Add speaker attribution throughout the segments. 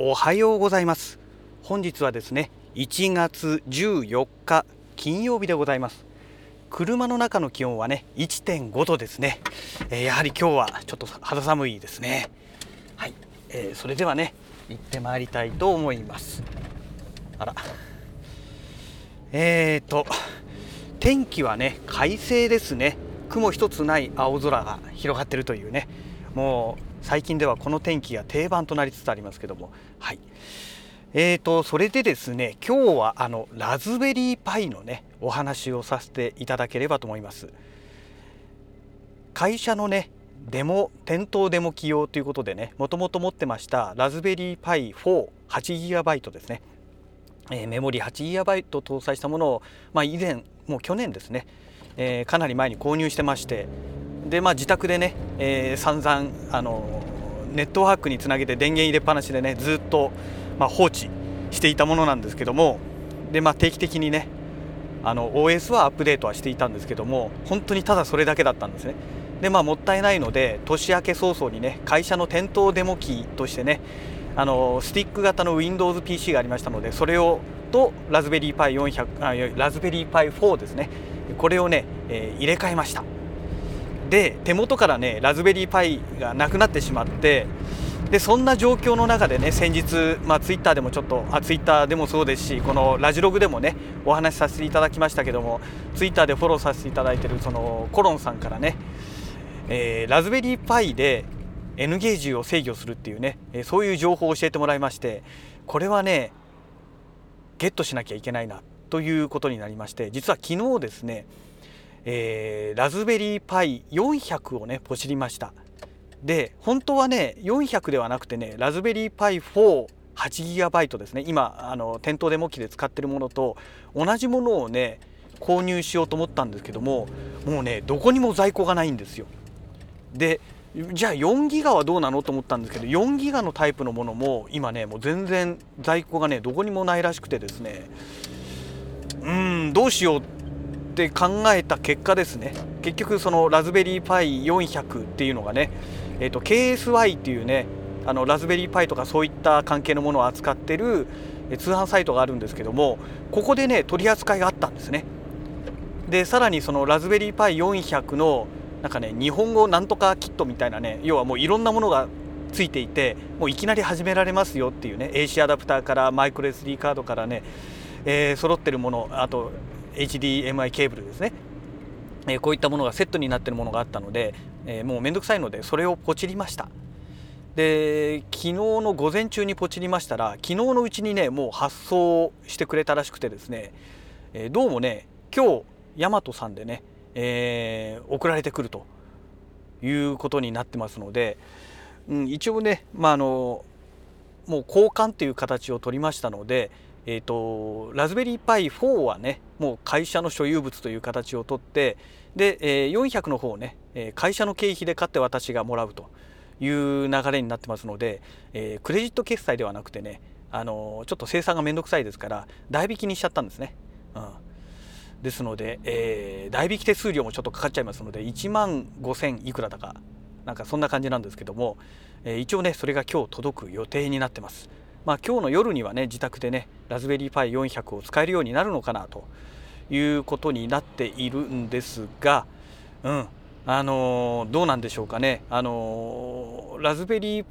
Speaker 1: おはようございます。本日はですね1月14日金曜日でございます。車の中の気温はね1.5度ですね、えー、やはり今日はちょっと肌寒いですね。はい、えー、それではね行ってまいりたいと思います。あら。えーと天気はね快晴ですね。雲一つない青空が広がっているというね。もう最近ではこの天気が定番となりつつありますけども。はい。えーとそれでですね今日はあのラズベリーパイのねお話をさせていただければと思います。会社のねデモ店頭デモ起用ということでねもともと持ってましたラズベリーパイ 48GB ですね、えー、メモリ 8GB 搭載したものを、まあ、以前もう去年ですね、えー、かなり前に購入してましてでまあ自宅でね、えー、散々あのネットワークにつなげて電源入れっぱなしでねずっと、まあ、放置していたものなんですけどもで、まあ、定期的にねあの OS はアップデートはしていたんですけども本当にただそれだけだったんですね。でまあもったいないので年明け早々にね会社の店頭デモ機としてねあのスティック型の WindowsPC がありましたのでそれをとラズベリーパイ400あラズベリーパイ4ですね。これをね、えー、入れ替えました。で手元からねラズベリーパイがなくなってしまってでそんな状況の中でね先日、まあ、ツイッターでもちょっとあツイッターでもそうですしこのラジログでもねお話しさせていただきましたけどもツイッターでフォローさせていただいてるそのコロンさんからね、えー、ラズベリーパイで N ゲージを制御するっていうね、え、そういう情報を教えてもらいましてこれはねゲットしなきゃいけないなということになりまして実は昨日ですねえー、ラズベリーパイ400をねポチりました。で本当はね400ではなくてねラズベリーパイ4 8GB ですね。今あの店頭デモ機で使ってるものと同じものをね購入しようと思ったんですけどももうねどこにも在庫がないんですよ。でじゃあ4ギガはどうなのと思ったんですけど4ギガのタイプのものも今ねもう全然在庫がねどこにもないらしくてですね。うんどうしよう。って考えた結果ですね。結局そのラズベリーパイ400っていうのがね、えーと、KSY っていうねあのラズベリーパイとかそういった関係のものを扱ってる通販サイトがあるんですけどもここでね取り扱いがあったんですね。でさらにそのラズベリーパイ400のなんかね日本語なんとかキットみたいなね要はもういろんなものがついていてもういきなり始められますよっていうね AC アダプターからマイクロ SD カードからね、えー、揃ってるものあと HDMI ケーブルですね、え、こういったものがセットになっているものがあったので、え、もうめんどくさいのでそれをポチりました。で昨日の午前中にポチりましたら昨日のうちにねもう発送してくれたらしくてですね、え、どうもね今日ヤマトさんでね、えー、送られてくるということになってますので、うん、一応ね、まあ、あのもう交換という形を取りましたので、えーと、ラズベリーパイ4はねもう会社の所有物という形をとってで、えー、400の方をね会社の経費で買って私がもらうという流れになってますので、えー、クレジット決済ではなくてねあのちょっと生産がめんどくさいですから代引きにしちゃったんですね。うんですので、えー、代引き手数料もちょっとかかっちゃいますので1万5000いくらだかなんかそんな感じなんですけども、えー、一応ねそれが今日届く予定になってます。まあ、今日の夜にはね自宅でねラズベリーパイ400を使えるようになるのかなということになっているんですが、うんあのー、どうなんでしょうかね、あのー、ラズベリー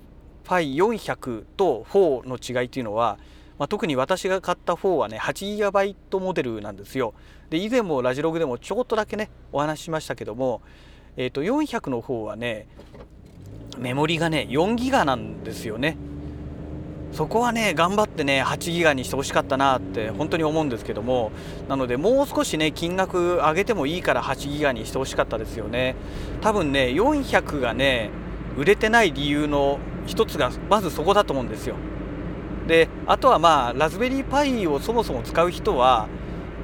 Speaker 1: パイ400と4の違いというのは、まあ、特に私が買った4はね 8GB モデルなんですよ。で以前もラジログでもちょっとだけねお話ししましたけども、えー、と400の方はねメモリがね4ギガなんですよね。そこはね頑張ってね8ギガにしてほしかったなって本当に思うんですけども。なのでもう少しね金額上げてもいいから8ギガにしてほしかったですよね。多分ね400がね売れてない理由の一つがまずそこだと思うんですよ。であとはまあラズベリーパイをそもそも使う人は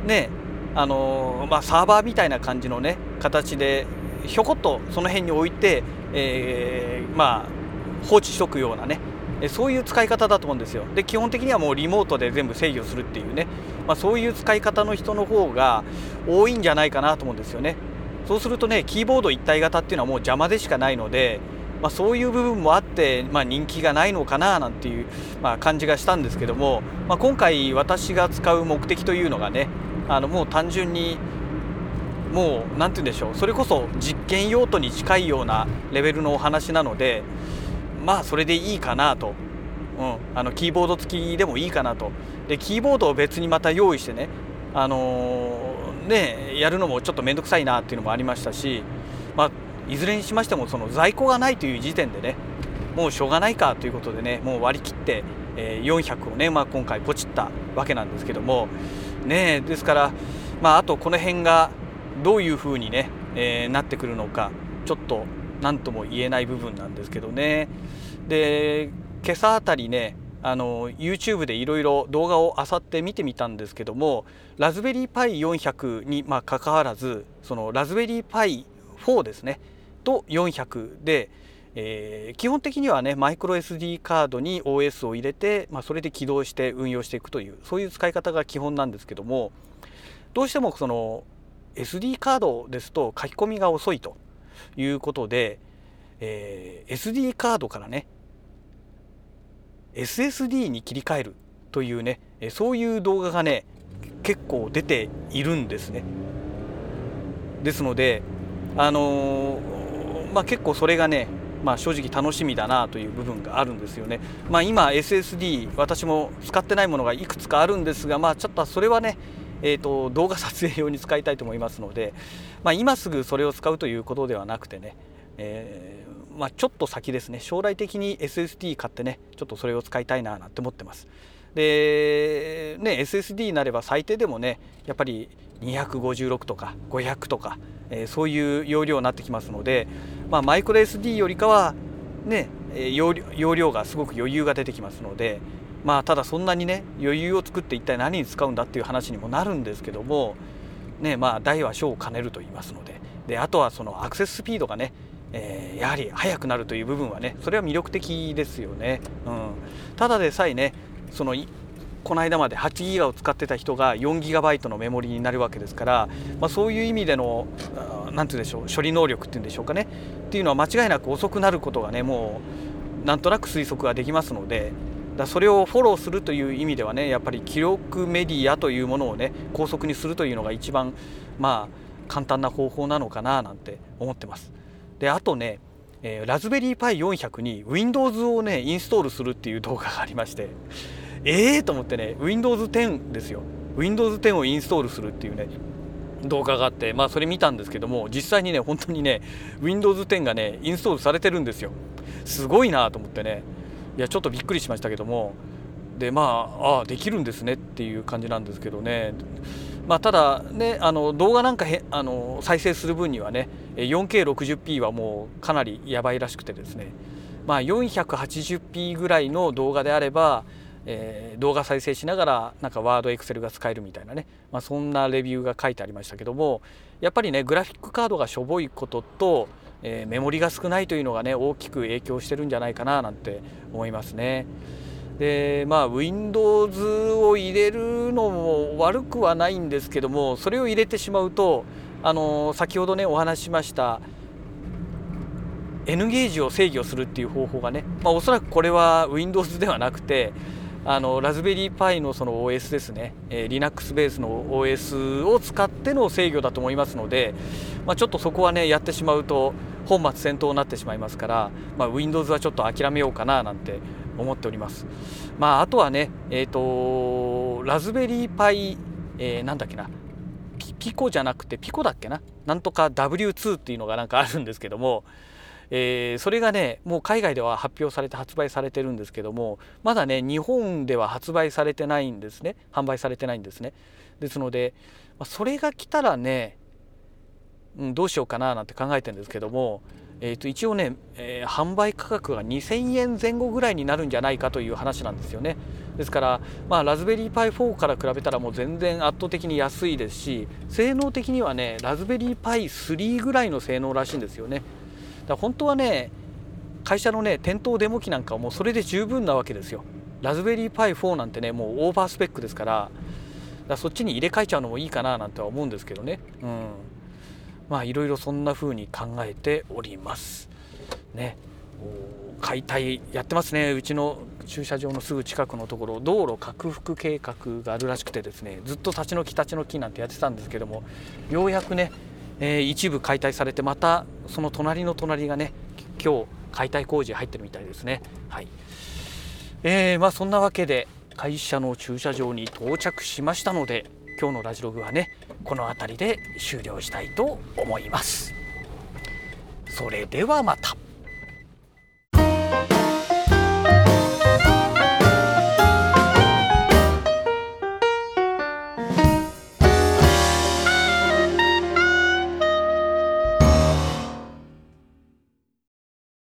Speaker 1: ねあのまあ、サーバーみたいな感じのね形でひょこっとその辺に置いて、えー、まあ放置しとくようなねそういう使い方だと思うんですよ。で基本的にはもうリモートで全部制御するっていうね、まあ、そういう使い方の人の方が多いんじゃないかなと思うんですよね。そうするとねキーボード一体型っていうのはもう邪魔でしかないのでまあ、そういう部分もあって、まあ、人気がないのかななんていう、まあ、感じがしたんですけども、まあ、今回私が使う目的というのがねあのもう単純にもう何て言うんでしょう。それこそ実験用途に近いようなレベルのお話なのでまあそれでいいかなと、うん、あのキーボード付きでもいいかなと。でキーボードを別にまた用意してねあのー、ねやるのもちょっと面倒くさいなっていうのもありましたし、まあ、いずれにしましてもその在庫がないという時点でねもうしょうがないかということでねもう割り切って、えー、400をね、まあ、今回ポチったわけなんですけどもねですから、まあ、あとこの辺がどういうふうにね、えー、なってくるのかちょっと何とも言えない部分なんですけどね。で今朝あたりねあの YouTube でいろいろ動画を漁って見てみたんですけどもラズベリーパイ400にまあ関わらずそのラズベリーパイ4ですね。と400で、えー、基本的にはねマイクロ SD カードに OS を入れて、まあ、それで起動して運用していくというそういう使い方が基本なんですけどもどうしてもその SD カードですと書き込みが遅いと。いうことで、えー、SD カードからね SSD に切り替えるというねそういう動画がね結構出ているんですね。ですのであのー、まあ、結構それがね、まあ、正直楽しみだなという部分があるんですよね。まあ、今 SSD 私も使ってないものがいくつかあるんですが、まあ、ちょっとそれはねえーと、動画撮影用に使いたいと思いますので、まあ、今すぐそれを使うということではなくてね、えー、まあ、ちょっと先ですね将来的に SSD 買ってねちょっとそれを使いたいななんて思ってます。でね SSD になれば最低でもねやっぱり256とか500とか、えー、そういう容量になってきますので、まあ、マイクロ SD よりかはね容量がすごく余裕が出てきますので、まあただそんなにね余裕を作って一体何に使うんだっていう話にもなるんですけどもねまあ大は小を兼ねると言いますので。であとはそのアクセススピードがねえー、やはり速くなるという部分はねそれは魅力的ですよね、うん、ただでさえねそのこの間まで8ギガを使ってた人が4ギガバイトのメモリになるわけですから、まあ、そういう意味での何て言うんでしょう処理能力っていうんでしょうかねっていうのは間違いなく遅くなることがねもうなんとなく推測ができますのでだそれをフォローするという意味ではねやっぱり記録メディアというものをね高速にするというのが一番まあ簡単な方法なのかななんて思ってます。であとね、えー、ラズベリーパイ400に Windows をねインストールするっていう動画がありましてええー、と思ってね Windows 10ですよ。Windows 10をインストールするっていうね動画があってまあそれ見たんですけども実際にね本当にね Windows 10がねインストールされてるんですよ。すごいなと思ってね。いやちょっとびっくりしましたけども。でまあああできるんですねっていう感じなんですけどね。まあ、ただねあの動画なんかへあの再生する分にはね 4K60p はもうかなりやばいらしくてですね、まあ、480p ぐらいの動画であれば、えー、動画再生しながらなんかワードエクセルが使えるみたいなね、まあ、そんなレビューが書いてありましたけどもやっぱりねグラフィックカードがしょぼいこととえー、メモリが少ないというのがね大きく影響してるんじゃないかななんて思いますね。でまあ Windows を入れるのも悪くはないんですけどもそれを入れてしまうとあの先ほどねお話ししました N ゲージを制御するっていう方法がね、まあ、おそらくこれは Windows ではなくてあのラズベリーパイのその OS ですね、えー、Linux ベースの OS を使っての制御だと思いますので、まあ、ちょっとそこはねやってしまうと本末転倒になってしまいますから、まあ、Windows はちょっと諦めようかななんて思っております。まあ、あとはね、えーと、ラズベリーパイ、えー、なんだっけな。ピコじゃなくてピコだっけな。なんとか W2 っていうのがなんかあるんですけども、えー、それがねもう海外では発表されて発売されてるんですけどもまだね日本では発売されてないんですね。販売されてないんですね。ですので、それが来たらねうん、どうしようかななんて考えてるんですけども、えー、と一応ね、えー、販売価格が2000円前後ぐらいになるんじゃないかという話なんですよね。ですから、まあ、ラズベリーパイ4から比べたらもう全然圧倒的に安いですし性能的にはねラズベリーパイ3ぐらいの性能らしいんですよね。だから本当はね会社のね店頭デモ機なんかはもうそれで十分なわけですよ。ラズベリーパイ4なんてねもうオーバースペックですからだそっちに入れ替えちゃうのもいいかななんては思うんですけどね。うん。まあいろいろそんな風に考えております。ね。解体やってますね。うちの駐車場のすぐ近くのところ。道路拡幅計画があるらしくてですねずっと立ち退き立ち退きなんてやってたんですけどもようやくね、えー、一部解体されてまたその隣の隣がね今日解体工事入ってるみたいですね。はい。えー、まあそんなわけで会社の駐車場に到着しましたので今日のラジログはねこの辺りで終了したいと思います。それではまた。